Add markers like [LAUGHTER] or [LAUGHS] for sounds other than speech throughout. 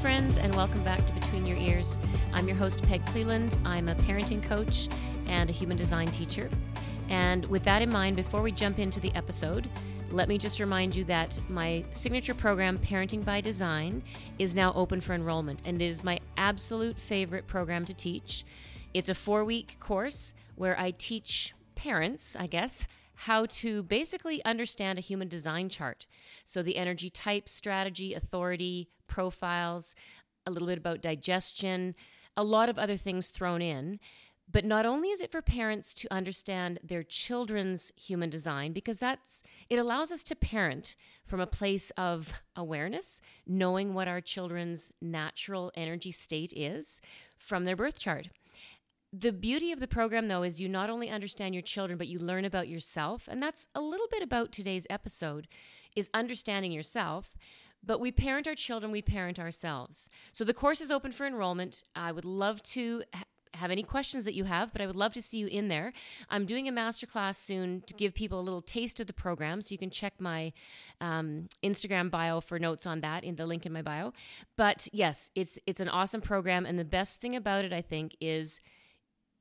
Friends, and welcome back to Between Your Ears. I'm your host, Peg Cleland. I'm a parenting coach and a human design teacher. And with that in mind, before we jump into the episode, let me just remind you that my signature program, Parenting by Design, is now open for enrollment, and it is my absolute favorite program to teach. It's a four week course where I teach parents, I guess, how to basically understand a human design chart. So, the energy type, strategy, authority, profiles, a little bit about digestion, a lot of other things thrown in. But not only is it for parents to understand their children's human design, because that's it allows us to parent from a place of awareness, knowing what our children's natural energy state is from their birth chart. The beauty of the program, though, is you not only understand your children, but you learn about yourself. And that's a little bit about today's episode is understanding yourself. But we parent our children, we parent ourselves. So the course is open for enrollment. I would love to have any questions that you have, but I would love to see you in there. I'm doing a masterclass soon to give people a little taste of the program, so you can check my um, Instagram bio for notes on that in the link in my bio. But yes, it's it's an awesome program, and the best thing about it, I think, is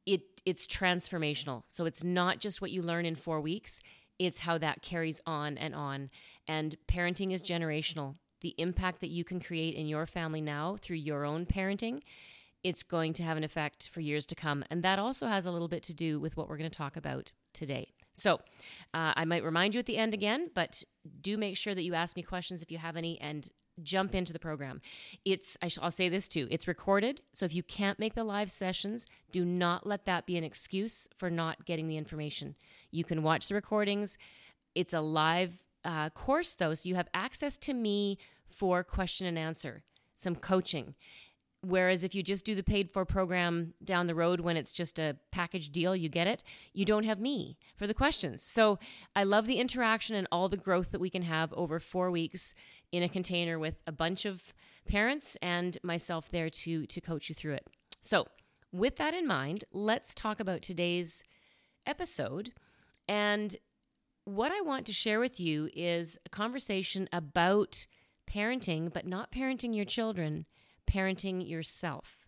it it's transformational. So it's not just what you learn in 4 weeks, it's how that carries on and on. And parenting is generational. The impact that you can create in your family now through your own parenting, it's going to have an effect for years to come. And that also has a little bit to do with what we're going to talk about today. So uh, I might remind you at the end again, but do make sure that you ask me questions if you have any and jump into the program. It's I'll say this too. It's recorded, so if you can't make the live sessions, do not let that be an excuse for not getting the information. You can watch the recordings. It's a live uh, course though, so you have access to me for question and answer, some coaching. Whereas if you just do the paid for program down the road when it's just a package deal, you get it, you don't have me for the questions. So I love the interaction and all the growth that we can have over four weeks in a container with a bunch of parents and myself there to, to coach you through it. So, with that in mind, let's talk about today's episode. And what I want to share with you is a conversation about parenting, but not parenting your children parenting yourself.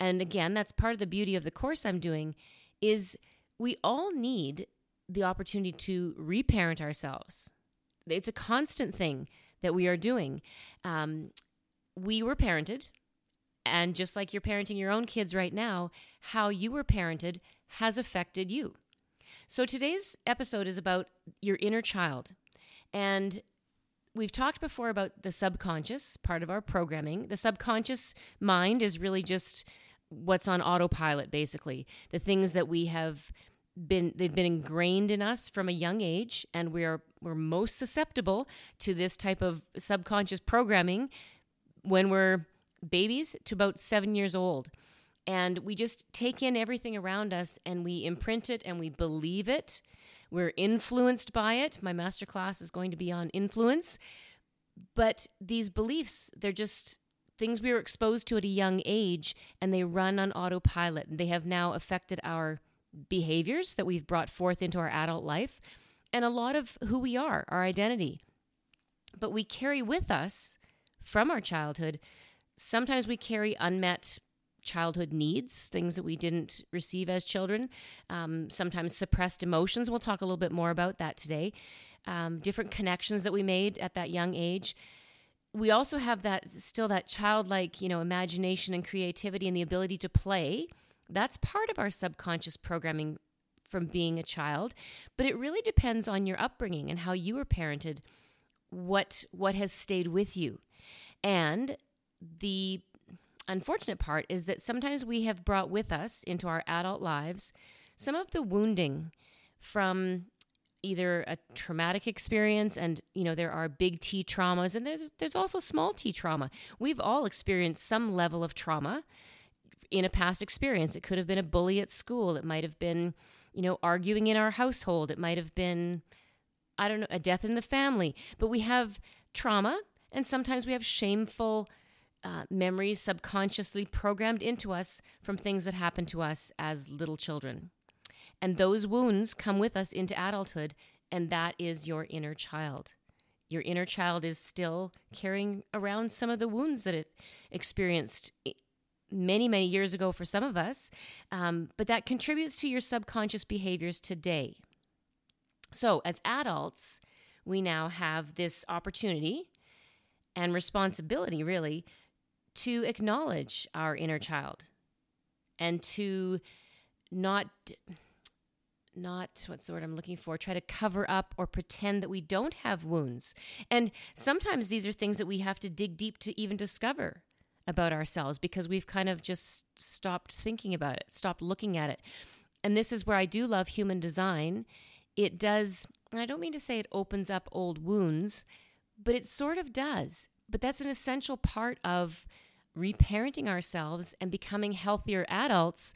And again, that's part of the beauty of the course I'm doing is we all need the opportunity to reparent ourselves. It's a constant thing that we are doing. Um, we were parented, and just like you're parenting your own kids right now, how you were parented has affected you. So today's episode is about your inner child. And we've talked before about the subconscious part of our programming. The subconscious mind is really just what's on autopilot, basically. The things that we have been they've been ingrained in us from a young age and we're we're most susceptible to this type of subconscious programming when we're babies to about 7 years old and we just take in everything around us and we imprint it and we believe it we're influenced by it. My master class is going to be on influence. But these beliefs, they're just things we were exposed to at a young age and they run on autopilot. They have now affected our behaviors that we've brought forth into our adult life and a lot of who we are, our identity. But we carry with us from our childhood, sometimes we carry unmet childhood needs, things that we didn't receive as children, um, sometimes suppressed emotions. We'll talk a little bit more about that today. Um, different connections that we made at that young age. We also have that still that childlike, you know, imagination and creativity and the ability to play. That's part of our subconscious programming from being a child, but it really depends on your upbringing and how you were parented, what what has stayed with you. And the unfortunate part is that sometimes we have brought with us into our adult lives some of the wounding from either a traumatic experience and you know there are big T traumas and there's there's also small T trauma. We've all experienced some level of trauma in a past experience. It could have been a bully at school, it might have been, you know, arguing in our household, it might have been I don't know, a death in the family. But we have trauma and sometimes we have shameful uh, memories subconsciously programmed into us from things that happened to us as little children. And those wounds come with us into adulthood, and that is your inner child. Your inner child is still carrying around some of the wounds that it experienced many, many years ago for some of us, um, but that contributes to your subconscious behaviors today. So, as adults, we now have this opportunity and responsibility, really, to acknowledge our inner child and to not not what's the word I'm looking for, try to cover up or pretend that we don't have wounds. And sometimes these are things that we have to dig deep to even discover about ourselves because we've kind of just stopped thinking about it, stopped looking at it. And this is where I do love human design. It does, and I don't mean to say it opens up old wounds, but it sort of does. But that's an essential part of reparenting ourselves and becoming healthier adults.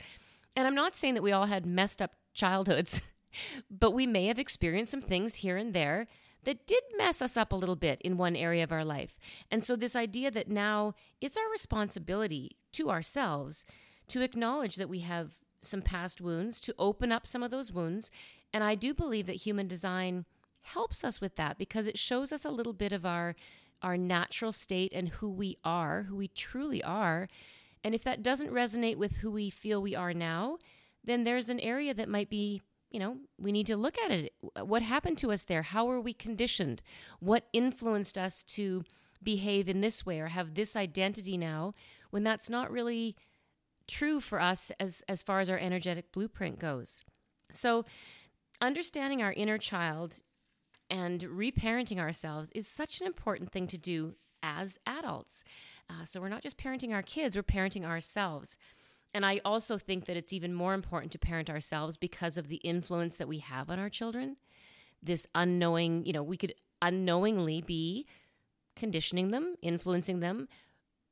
And I'm not saying that we all had messed up childhoods, [LAUGHS] but we may have experienced some things here and there that did mess us up a little bit in one area of our life. And so, this idea that now it's our responsibility to ourselves to acknowledge that we have some past wounds, to open up some of those wounds. And I do believe that human design helps us with that because it shows us a little bit of our our natural state and who we are, who we truly are. And if that doesn't resonate with who we feel we are now, then there's an area that might be you know, we need to look at it. What happened to us there? How were we conditioned? What influenced us to behave in this way or have this identity now when that's not really true for us as, as far as our energetic blueprint goes? So, understanding our inner child and reparenting ourselves is such an important thing to do as adults. Uh, so, we're not just parenting our kids, we're parenting ourselves. And I also think that it's even more important to parent ourselves because of the influence that we have on our children. This unknowing, you know, we could unknowingly be conditioning them, influencing them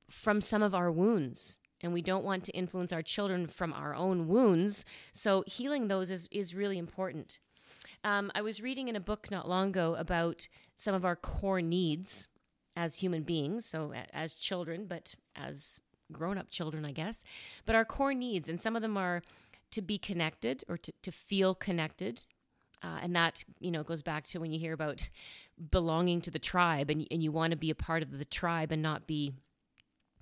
from some of our wounds. And we don't want to influence our children from our own wounds. So healing those is, is really important. Um, I was reading in a book not long ago about some of our core needs as human beings, so as children, but as grown up children, I guess. But our core needs, and some of them are to be connected or to, to feel connected. Uh, and that, you know, goes back to when you hear about belonging to the tribe and, and you want to be a part of the tribe and not be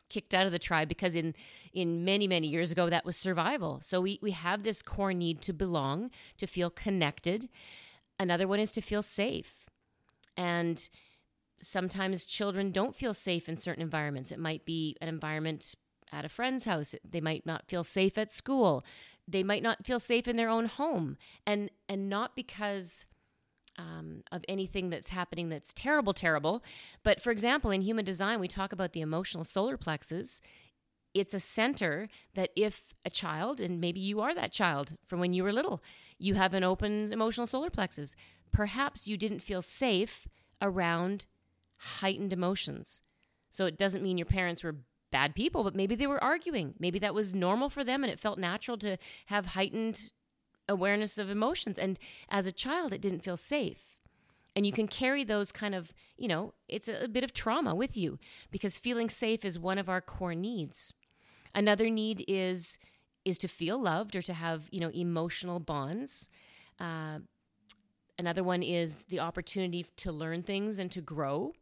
kicked out of the tribe because in in many many years ago that was survival so we we have this core need to belong to feel connected another one is to feel safe and sometimes children don't feel safe in certain environments. It might be an environment at a friend's house. They might not feel safe at school. They might not feel safe in their own home. And and not because um, of anything that's happening that's terrible, terrible. But for example, in human design, we talk about the emotional solar plexus. It's a center that if a child, and maybe you are that child from when you were little, you have an open emotional solar plexus. Perhaps you didn't feel safe around heightened emotions. So it doesn't mean your parents were bad people, but maybe they were arguing. Maybe that was normal for them and it felt natural to have heightened awareness of emotions. And as a child, it didn't feel safe. And you can carry those kind of, you know, it's a, a bit of trauma with you because feeling safe is one of our core needs. Another need is is to feel loved or to have, you know, emotional bonds. Uh, another one is the opportunity to learn things and to grow.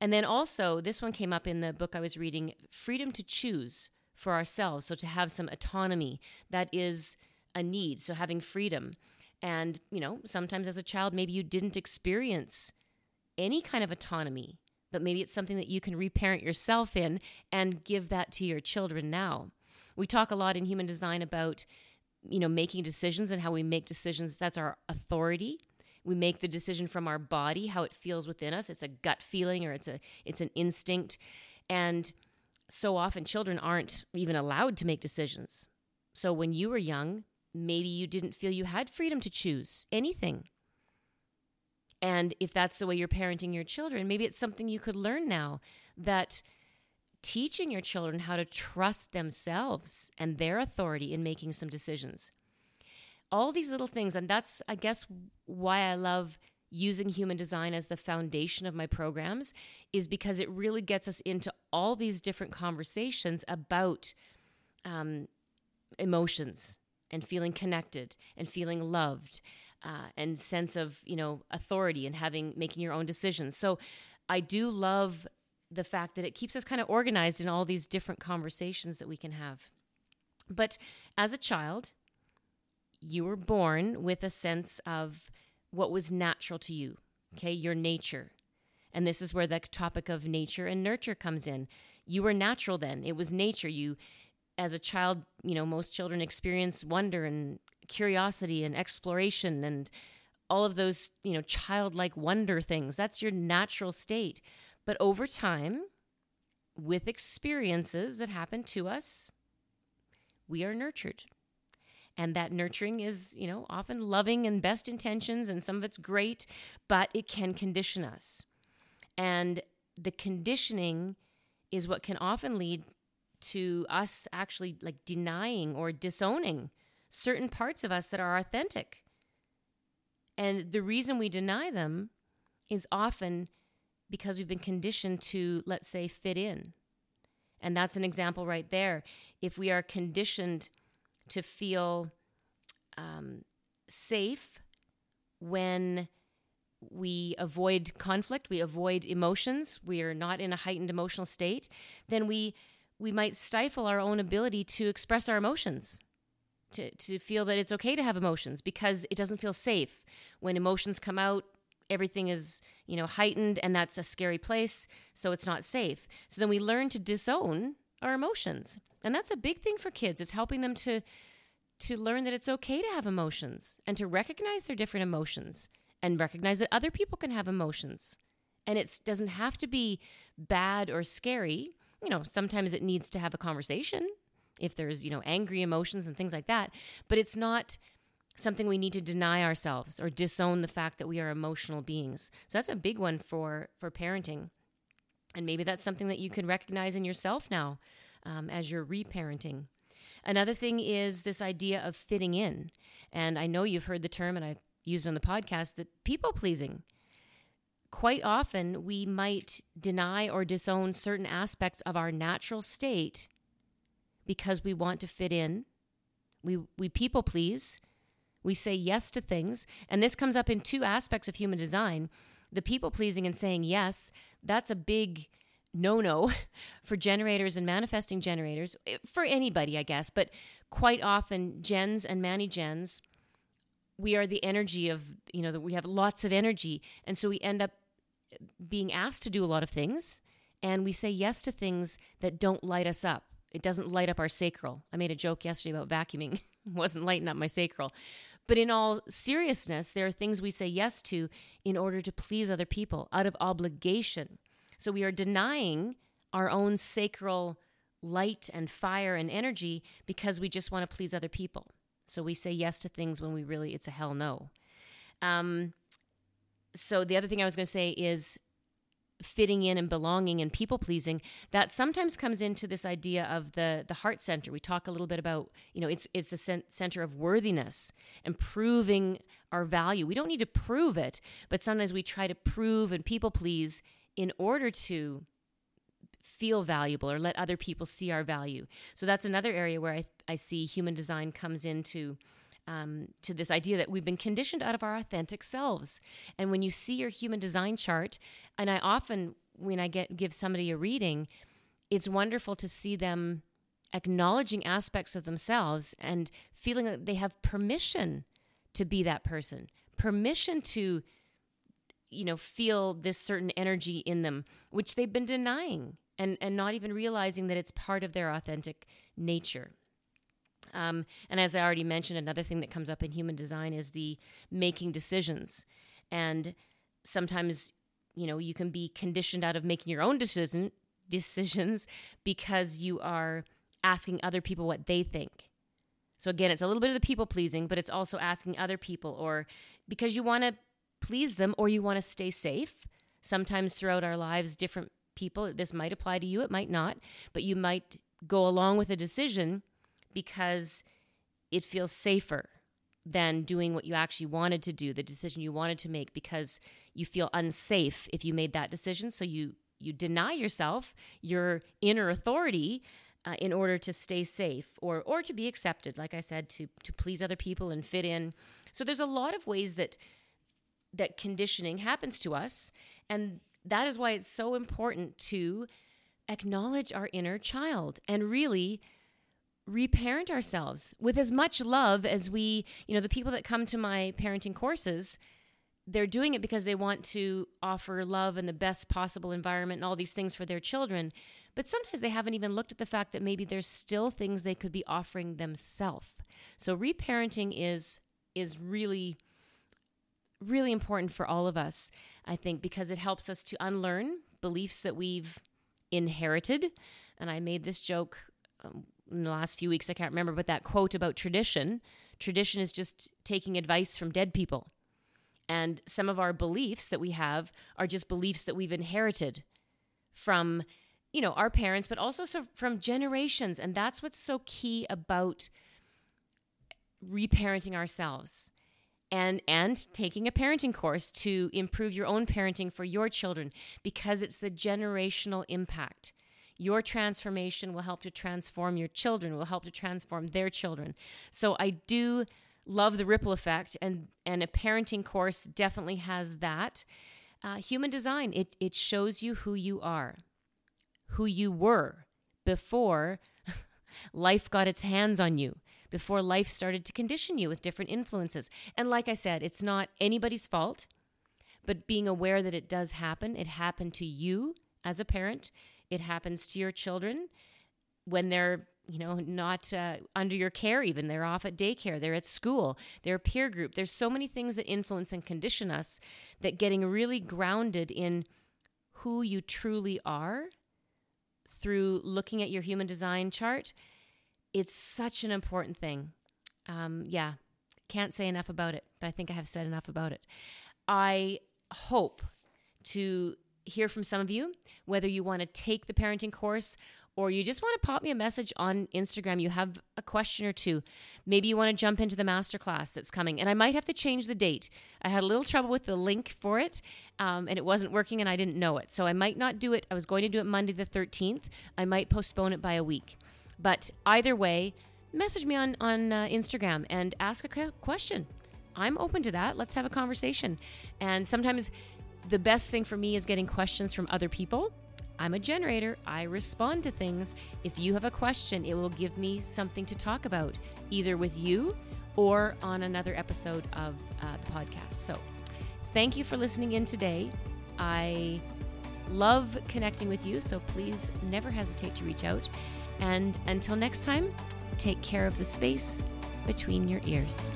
And then also, this one came up in the book I was reading freedom to choose for ourselves. So to have some autonomy, that is a need. So having freedom. And, you know, sometimes as a child, maybe you didn't experience any kind of autonomy, but maybe it's something that you can reparent yourself in and give that to your children now. We talk a lot in human design about, you know, making decisions and how we make decisions. That's our authority we make the decision from our body how it feels within us it's a gut feeling or it's a it's an instinct and so often children aren't even allowed to make decisions so when you were young maybe you didn't feel you had freedom to choose anything and if that's the way you're parenting your children maybe it's something you could learn now that teaching your children how to trust themselves and their authority in making some decisions all these little things. And that's, I guess, why I love using human design as the foundation of my programs is because it really gets us into all these different conversations about um, emotions and feeling connected and feeling loved. uh, and sense of you know authority and having making your own decisions. So I do love the fact that it keeps us kind of organized in all these different conversations that we can have. But as a child, you were born with a sense of what was natural to you, okay, your nature. And this is where the topic of nature and nurture comes in. You were natural then. It was nature. You, as a child, you know, most children experience wonder and curiosity and exploration and all of those, you know, childlike wonder things. That's your natural state. But over time, with experiences that happen to us, we are nurtured. And that nurturing is, you know, often loving and best intentions, and some of it's great, but it can condition us. And the conditioning is what can often lead to us actually like denying or disowning certain parts of us that are authentic. And the reason we deny them is often because we've been conditioned to, let's say, fit in. And that's an example right there. If we are conditioned to feel um, safe when we avoid conflict, we avoid emotions, we are not in a heightened emotional state, then we we might stifle our own ability to express our emotions. To, to feel that it's okay to have emotions because it doesn't feel safe. When emotions come out, everything is, you know, heightened and that's a scary place, so it's not safe. So then we learn to disown our emotions. And that's a big thing for kids. It's helping them to to learn that it's okay to have emotions and to recognize their different emotions and recognize that other people can have emotions. And it doesn't have to be bad or scary. You know, sometimes it needs to have a conversation if there's, you know, angry emotions and things like that. But it's not something we need to deny ourselves or disown the fact that we are emotional beings. So that's a big one for for parenting. And maybe that's something that you can recognize in yourself now um, as you're reparenting. Another thing is this idea of fitting in. And I know you've heard the term, and I've used on the podcast, that people pleasing. Quite often, we might deny or disown certain aspects of our natural state because we want to fit in. We, we people please. We say yes to things. And this comes up in two aspects of human design the people pleasing and saying yes. That's a big no no [LAUGHS] for generators and manifesting generators, eh, for anybody, I guess, but quite often, gens and mani gens, we are the energy of, you know, we have lots of energy. And so we end up being asked to do a lot of things, and we say yes to things that don't light us up. It doesn't light up our sacral. I made a joke yesterday about vacuuming, [LAUGHS] wasn't lighting up my sacral. But in all seriousness, there are things we say yes to in order to please other people out of obligation. So we are denying our own sacral light and fire and energy because we just want to please other people. So we say yes to things when we really, it's a hell no. Um, so the other thing I was going to say is fitting in and belonging and people pleasing that sometimes comes into this idea of the the heart center we talk a little bit about you know it's it's the center of worthiness and proving our value we don't need to prove it but sometimes we try to prove and people please in order to feel valuable or let other people see our value. So that's another area where I, I see human design comes into um, to this idea that we've been conditioned out of our authentic selves. And when you see your human design chart, and I often when I get give somebody a reading, it's wonderful to see them acknowledging aspects of themselves and feeling that they have permission to be that person, permission to you know, feel this certain energy in them, which they've been denying and, and not even realizing that it's part of their authentic nature. Um, and as I already mentioned, another thing that comes up in human design is the making decisions. And sometimes, you know, you can be conditioned out of making your own decision decisions because you are asking other people what they think. So again, it's a little bit of the people pleasing, but it's also asking other people or because you want to please them or you want to stay safe. Sometimes throughout our lives, different people, this might apply to you, it might not, but you might go along with a decision because it feels safer than doing what you actually wanted to do, the decision you wanted to make because you feel unsafe if you made that decision. So you you deny yourself your inner authority uh, in order to stay safe or or to be accepted like i said to to please other people and fit in So there's a lot of ways that that conditioning happens to us and that is why it's so important to acknowledge our inner child and really reparent ourselves with as much love as we, you know, the people that come to my parenting courses, they're doing it because they want to offer love and the best possible environment and all these things for their children. But sometimes they haven't even looked at the fact that maybe there's still things they could be offering themselves. So reparenting is is really really important for all of us, I think, because it helps us to unlearn beliefs that we've inherited. And I made this joke um, in the last few weeks, I can't remember, but that quote about tradition tradition is just taking advice from dead people. And some of our beliefs that we have are just beliefs that we've inherited from, you know, our parents, but also from generations. And that's what's so key about reparenting ourselves and and taking a parenting course to improve your own parenting for your children because it's the generational impact your transformation will help to transform your children will help to transform their children so i do love the ripple effect and and a parenting course definitely has that uh, human design it it shows you who you are who you were before [LAUGHS] life got its hands on you before life started to condition you with different influences. And like I said, it's not anybody's fault, but being aware that it does happen, it happened to you as a parent, it happens to your children when they're you know not uh, under your care even they're off at daycare they're at school they're peer group there's so many things that influence and condition us that getting really grounded in who you truly are through looking at your human design chart it's such an important thing. Um, yeah, can't say enough about it, but I think I have said enough about it. I hope to hear from some of you, whether you want to take the parenting course or you just want to pop me a message on Instagram. You have a question or two. Maybe you want to jump into the masterclass that's coming. And I might have to change the date. I had a little trouble with the link for it, um, and it wasn't working, and I didn't know it. So I might not do it. I was going to do it Monday the 13th. I might postpone it by a week. But either way, message me on, on uh, Instagram and ask a question. I'm open to that. Let's have a conversation. And sometimes the best thing for me is getting questions from other people. I'm a generator. I respond to things. If you have a question, it will give me something to talk about, either with you or on another episode of uh, the podcast. So, thank you for listening in today. I love connecting with you, so please never hesitate to reach out. And until next time, take care of the space between your ears.